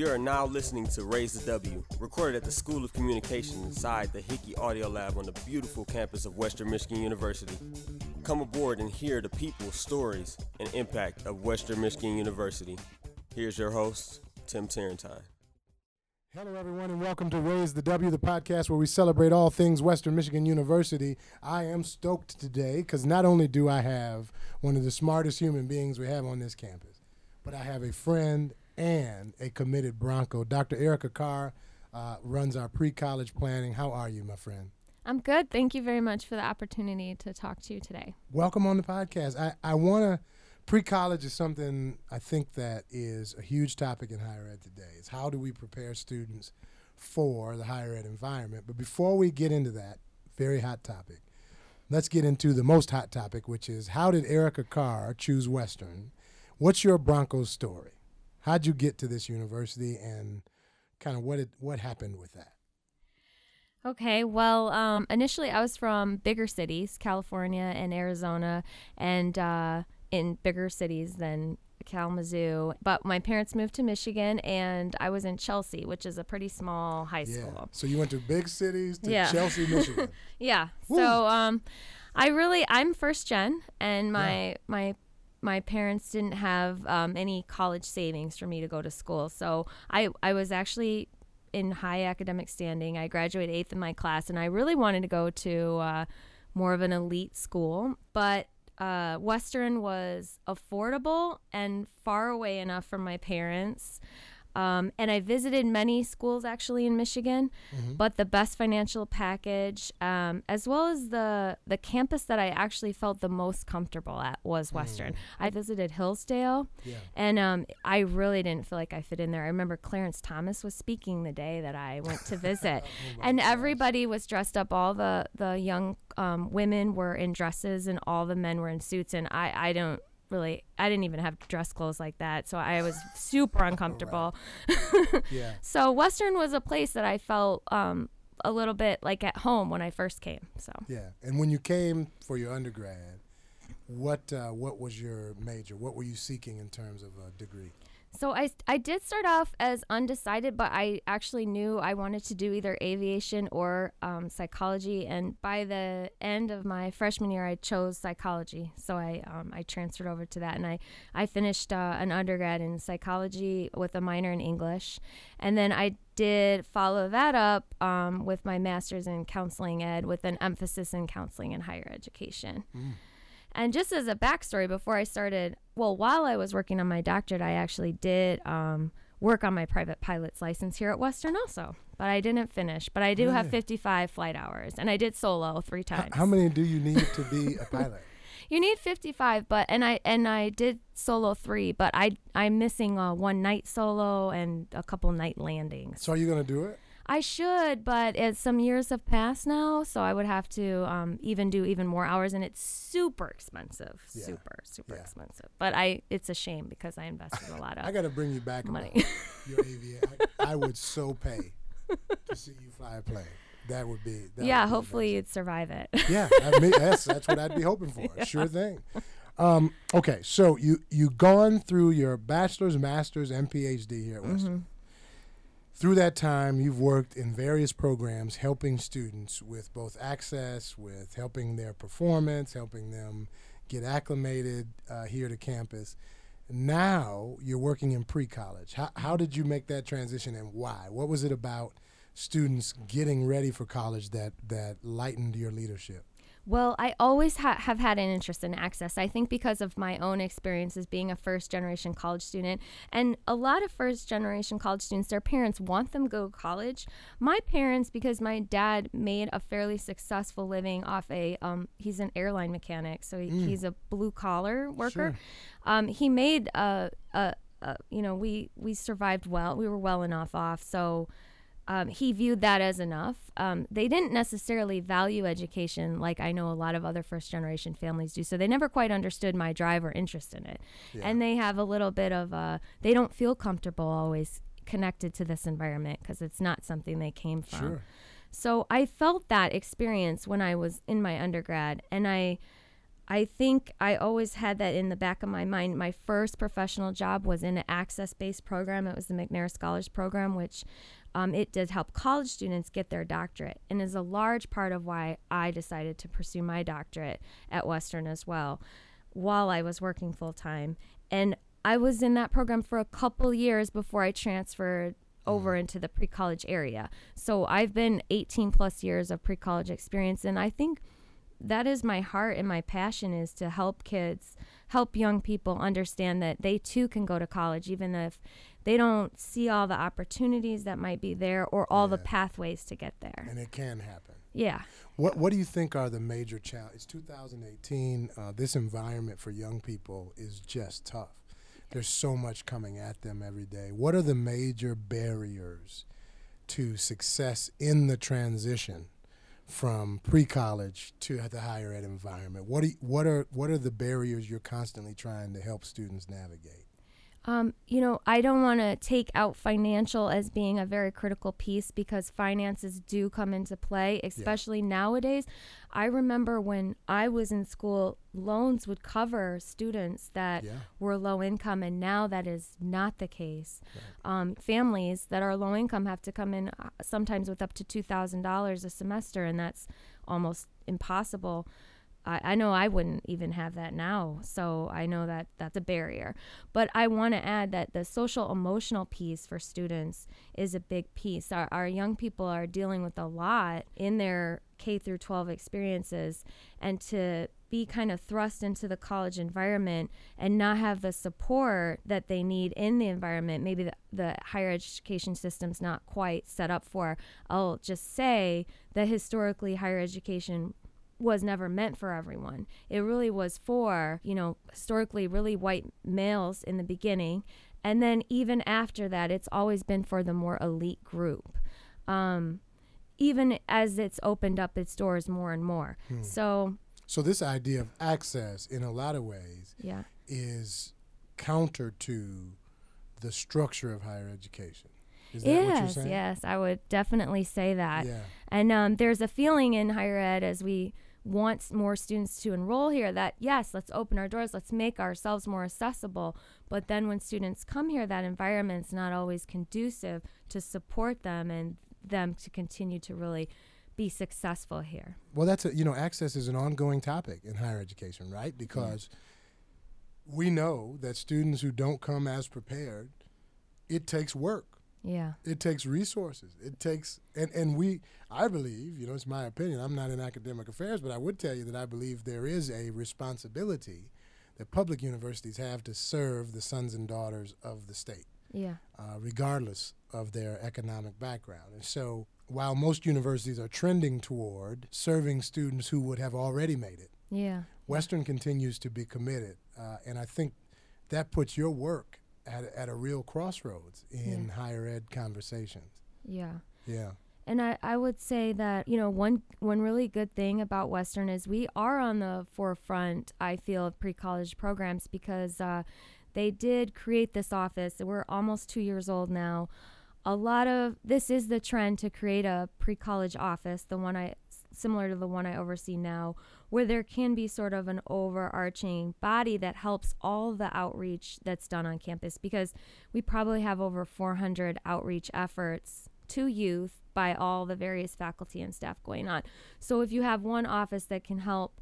You are now listening to Raise the W, recorded at the School of Communication inside the Hickey Audio Lab on the beautiful campus of Western Michigan University. Come aboard and hear the people, stories, and impact of Western Michigan University. Here's your host, Tim Tarentine. Hello, everyone, and welcome to Raise the W, the podcast where we celebrate all things Western Michigan University. I am stoked today because not only do I have one of the smartest human beings we have on this campus, but I have a friend and a committed Bronco. Dr. Erica Carr uh, runs our pre college planning. How are you, my friend? I'm good. Thank you very much for the opportunity to talk to you today. Welcome on the podcast. I, I want to, pre college is something I think that is a huge topic in higher ed today. Is how do we prepare students for the higher ed environment? But before we get into that very hot topic, let's get into the most hot topic, which is how did Erica Carr choose Western? What's your Broncos story? How'd you get to this university and kind of what it, what happened with that? Okay, well, um, initially I was from bigger cities, California and Arizona, and uh, in bigger cities than Kalamazoo. But my parents moved to Michigan, and I was in Chelsea, which is a pretty small high Yeah. school. So you went to big cities to Yeah. Chelsea, Michigan. Yeah. Woo. So um, I really I'm first gen, and my my my parents didn't have um, any college savings for me to go to school. So I I was actually in high academic standing. I graduated eighth in my class, and I really wanted to go to uh, more of an elite school, but. Uh, Western was affordable and far away enough from my parents. Um, and I visited many schools actually in Michigan, but the best financial package, um, as well as the the campus that I actually felt the most comfortable at was Western. I visited Hillsdale, Yeah. and um, I really didn't feel like I fit in there. I remember Clarence Thomas was speaking the day that I went to visit, and everybody was dressed up. All the the young um, women were in dresses, and all the men were in suits. And I I don't really I didn't even have dress clothes like that, so I was super uncomfortable. Yeah. So Western was a place that I felt um, a little bit like at home when I first came. So Yeah. And when you came for your undergrad, what uh, what was your major? What were you seeking in terms of a degree? So I, I did start off as undecided, but I actually knew I wanted to do either aviation or um, psychology. And by the end of my freshman year, I chose psychology. So I um, I transferred over to that, and I I finished uh, an undergrad in psychology with a minor in English, and then I did follow that up um, with my master's in counseling ed with an emphasis in counseling and higher education. And just as a backstory, before I started, well, while I was working on my doctorate, I actually did um, work on my private pilot's license here at Western also, but I didn't finish. But I do have 55 flight hours, and I did solo three times. how many do you need to be a pilot? You need 55, but and I and I did solo three, but I I'm missing uh, one night solo and a couple night landings. So are you going to do it? I should, but it's some years have passed now, so I would have to um, even do even more hours, and it's super expensive, Yeah. super super Yeah. expensive. But I, it's a shame because I invested a lot of. I got to bring you back money. your aviation. I, I would so pay to see you fly a plane. That would be. That yeah, would be hopefully amazing. you'd survive it. Yeah, I mean, that's that's what I'd be hoping for. Sure thing. Um, okay, so you you gone through your bachelor's, master's, and PhD here at Western. Through that time, you've worked in various programs helping students with both access, with helping their performance, helping them get acclimated uh, here to campus. Now you're working in pre-college. How, how did you make that transition and why? What was it about students getting ready for college that that lightened your leadership? Well, I always ha- have had an interest in access. I think because of my own experiences being a first generation college student. And a lot of first generation college students, their parents want them to go to college. My parents, because my dad made a fairly successful living off a, um, he's an airline mechanic, so he, he's a blue collar worker. Um, he made a, a, a, you know, we, we survived well. We were well enough off. So, um, he viewed that as enough. Um, they didn't necessarily value education like I know a lot of other first generation families do. So they never quite understood my drive or interest in it. And they have a little bit of, a, they don't feel comfortable always connected to this environment because it's not something they came from. Sure. So I felt that experience when I was in my undergrad, and I I think I always had that in the back of my mind. My first professional job was in an access based program. It was the McNair Scholars Program, which um, it did help college students get their doctorate and is a large part of why I decided to pursue my doctorate at Western as well while I was working full time. And I was in that program for a couple years before I transferred over into the pre college area. So I've been 18 plus years of pre college experience, and I think that is my heart and my passion is to help kids help young people understand that they too can go to college even if they don't see all the opportunities that might be there or all the pathways to get there And it can happen. yeah What What do you think are the major challenges? 2018. Uh, this environment for young people is just tough. There's so much coming at them every day. What are the major barriers to success in the transition from pre-college to the higher ed environment? What you, What are What are the barriers you're constantly trying to help students navigate? Um, you know, I don't want to take out financial as being a very critical piece because finances do come into play, especially nowadays. I remember when I was in school, loans would cover students that Yeah. were low income, and now that is not the case. Um, families that are low income have to come in uh, sometimes with up to $2,000 a semester, and that's almost impossible. I, I know I wouldn't even have that now, so I know that that's a barrier. But I want to add that the social emotional piece for students is a big piece. Our, our young people are dealing with a lot in their K through 12 experiences, and to be kind of thrust into the college environment and not have the support that they need in the environment, maybe the, the higher education system's not quite set up for. I'll just say that historically, higher education was never meant for everyone. It really was for, you know, historically really white males in the beginning. And then even after that, it's always been for the more elite group. Um, even as it's opened up its doors more and more. So, So this idea of access, in a lot of ways, yeah. is counter to the structure of higher education. Is that what you're Yes, saying? yes, I would definitely say that. Yeah. And um, there's a feeling in higher ed as we want s- more students to enroll here that yes, let's open our doors, let's make ourselves more accessible. But then when students come here, that environment's not always conducive to support them and them to continue to really be successful here. Well, that's a, you know, access is an ongoing topic in higher education, right? Because we know that students who don't come as prepared, it takes work. Yeah. It takes resources. It takes and and we I believe, you know, it's my opinion. I'm not in academic affairs, but I would tell you that I believe there is a responsibility that public universities have to serve the sons and daughters of the state. Yeah. uh, regardless of their economic background. And so, while most universities are trending toward serving students who would have already made it, Yeah. Western continues to be committed. Uh, and I think that puts your work at, at a real crossroads in Yeah. higher ed conversations. Yeah. Yeah. And I, I would say that, you know, one one really good thing about Western is we are on the forefront, I feel, of pre college programs because uh, they did create this office. We're almost two years old now. A lot of this is the trend to create a pre college office, the one I similar to the one I oversee now, where there can be sort of an overarching body that helps all the outreach that's done on campus because we probably have over 400 outreach efforts to youth by all the various faculty and staff going on. So if you have one office that can help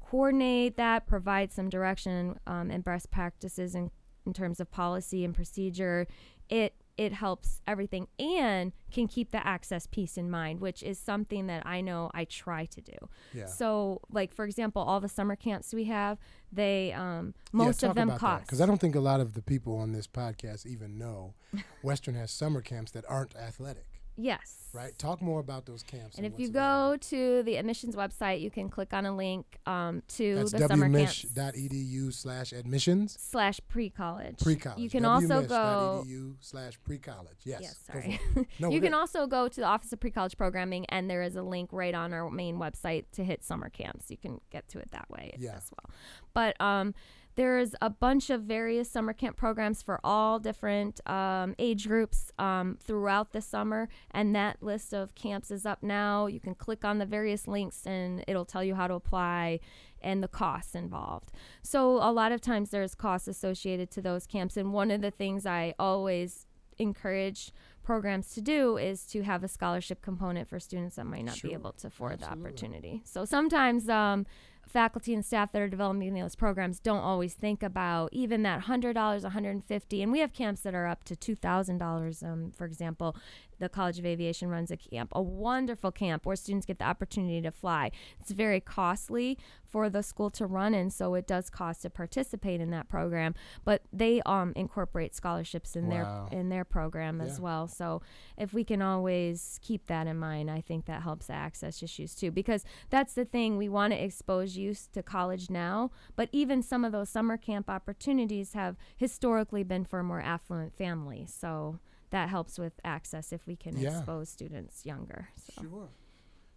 coordinate that, provide some direction um, and best practices in, in terms of policy and procedure, it it helps everything and can keep the access piece in mind, which is something that I know I try to do. Yeah. So, like for example, all the summer camps we have, they um, most of them cost. Because I don't think a lot of the people on this podcast even know Western has summer camps that aren't athletic, yes. right? Talk more about those camps. And if you go to the admissions website, you can click on a link um, to That's the summer camps wmich.edu slash admissions. slash pre-college. Pre-college. You can also go. wmich.edu slash pre-college. Yes. Yes, sorry. No, you can also go to the Office of Pre-College Programming, and there is a link right on our main website to hit summer camps. You can get to it that way Yeah. as well. But um, there's a bunch of various summer camp programs for all different um, age groups um, throughout the summer, and that list of camps is up now. You can click on the various links, and it'll tell you how to apply and the costs involved. So a lot of times there's costs associated to those camps, and one of the things I always encourage programs to do is to have a scholarship component for students that might not Sure. be able to afford Absolutely. the opportunity. So sometimes um, faculty and staff that are developing those programs don't always think about even that $100, 150. And we have camps that are up to $2,000. Um, for example, the College of Aviation runs a camp, a wonderful camp where students get the opportunity to fly. It's very costly for the school to run, and so it does cost to participate in that program. But they um, incorporate scholarships in Wow. their in their program as well. So if we can always keep that in mind, I think that helps access issues too. Because that's the thing, we want to expose youth to college now, but even some of those summer camp opportunities have historically been for more affluent families. So that helps with access if we can Yeah. expose students younger. So. Sure.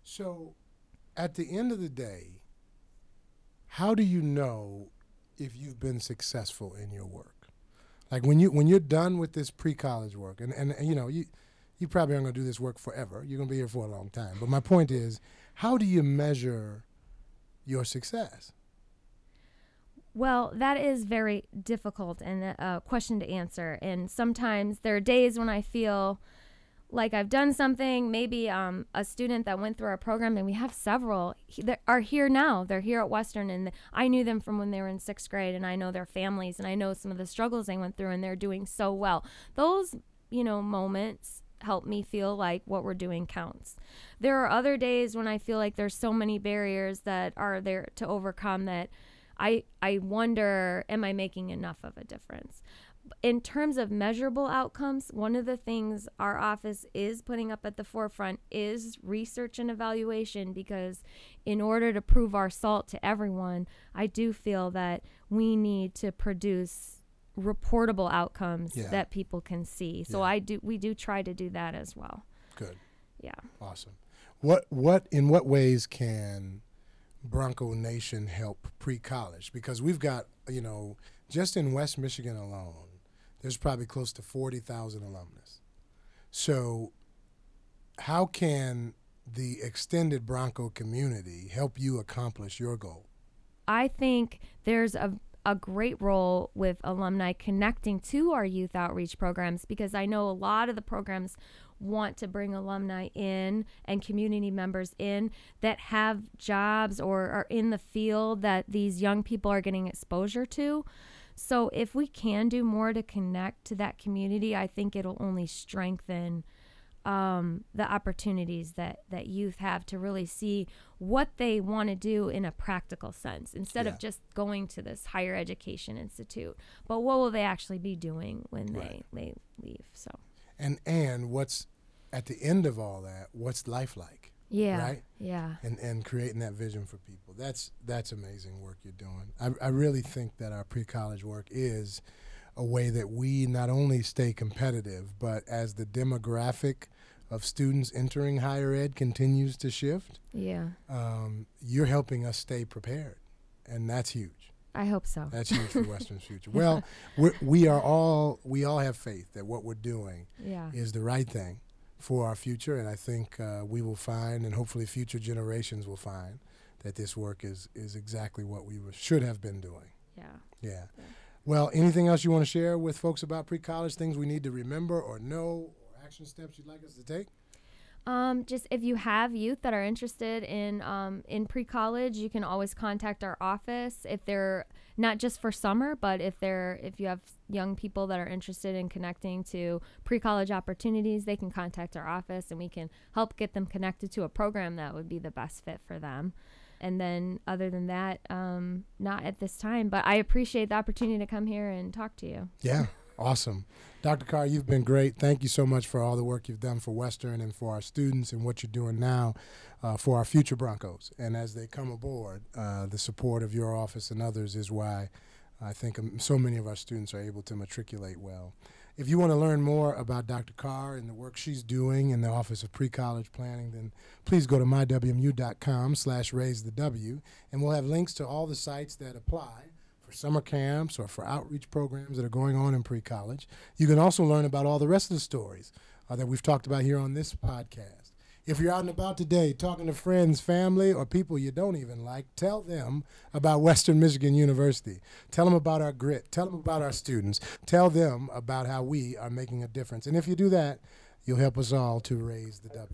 So, at the end of the day, how do you know if you've been successful in your work? Like when you when you're done with this pre-college work, and, and, and you know you you probably aren't going to do this work forever. You're going to be here for a long time. But my point is, how do you measure your success? Well, that is very difficult and a question to answer. And sometimes there are days when I feel like I've done something. Maybe um, a student that went through our program, and we have several that are here now. They're here at Western, and I knew them from when they were in sixth grade, and I know their families, and I know some of the struggles they went through, and they're doing so well. Those, you know, moments help me feel like what we're doing counts. There are other days when I feel like there's so many barriers that are there to overcome that I I wonder am I making enough of a difference? In terms of measurable outcomes, one of the things our office is putting up at the forefront is research and evaluation because in order to prove our salt to everyone, I do feel that we need to produce reportable outcomes Yeah. that people can see. So Yeah. I do we do try to do that as well. Good. Yeah. Awesome. What what in what ways can Bronco Nation help pre-college? Because we've got you know just in West Michigan alone, there's probably close to forty thousand alumnus. So, how can the extended Bronco community help you accomplish your goal? I think there's a a great role with alumni connecting to our youth outreach programs because I know a lot of the programs want to bring alumni in and community members in that have jobs or are in the field that these young people are getting exposure to. So if we can do more to connect to that community, I think it'll only strengthen um, the opportunities that, that youth have to really see what they want to do in a practical sense instead Yeah. of just going to this higher education institute. But what will they actually be doing when Right. they, they leave? So, And and what's at the end of all that? What's life like? Yeah. Right? Yeah. and, and creating that vision for people. That's that's amazing work you're doing. I, I really think that our pre-college work is a way that we not only stay competitive, but as the demographic of students entering higher ed continues to shift, Yeah. um, you're helping us stay prepared, and that's huge. I hope so. That's huge for Western's future. Well, we're, we are all we all have faith that what we're doing Yeah. is the right thing for our future, and I think uh, we will find, and hopefully future generations will find, that this work is is exactly what we should have been doing. Yeah. Yeah. Well, anything else you want to share with folks about pre-college? Things we need to remember or know, or action steps you'd like us to take? Um, just if you have youth that are interested in um, in pre college, you can always contact our office if they're not just for summer, but if they're if you have young people that are interested in connecting to pre college opportunities, they can contact our office and we can help get them connected to a program that would be the best fit for them. And then, other than that, um, not at this time. But I appreciate the opportunity to come here and talk to you. Yeah. Awesome. Dr. Carr, you've been great. Thank you so much for all the work you've done for Western and for our students and what you're doing now uh, for our future Broncos. And as they come aboard, uh, the support of your office and others is why I think um, so many of our students are able to matriculate well. If you want to learn more about Dr. Carr and the work she's doing in the Office of Pre-College Planning, then please go to mywmu.com slash raise the W, and we'll have links to all the sites that apply for summer camps or for outreach programs that are going on in pre college. You can also learn about all the rest of the stories uh, that we've talked about here on this podcast. If you're out and about today talking to friends, family, or people you don't even like, tell them about Western Michigan University. Tell them about our grit. Tell them about our students. Tell them about how we are making a difference. And if you do that, you'll help us all to raise the W.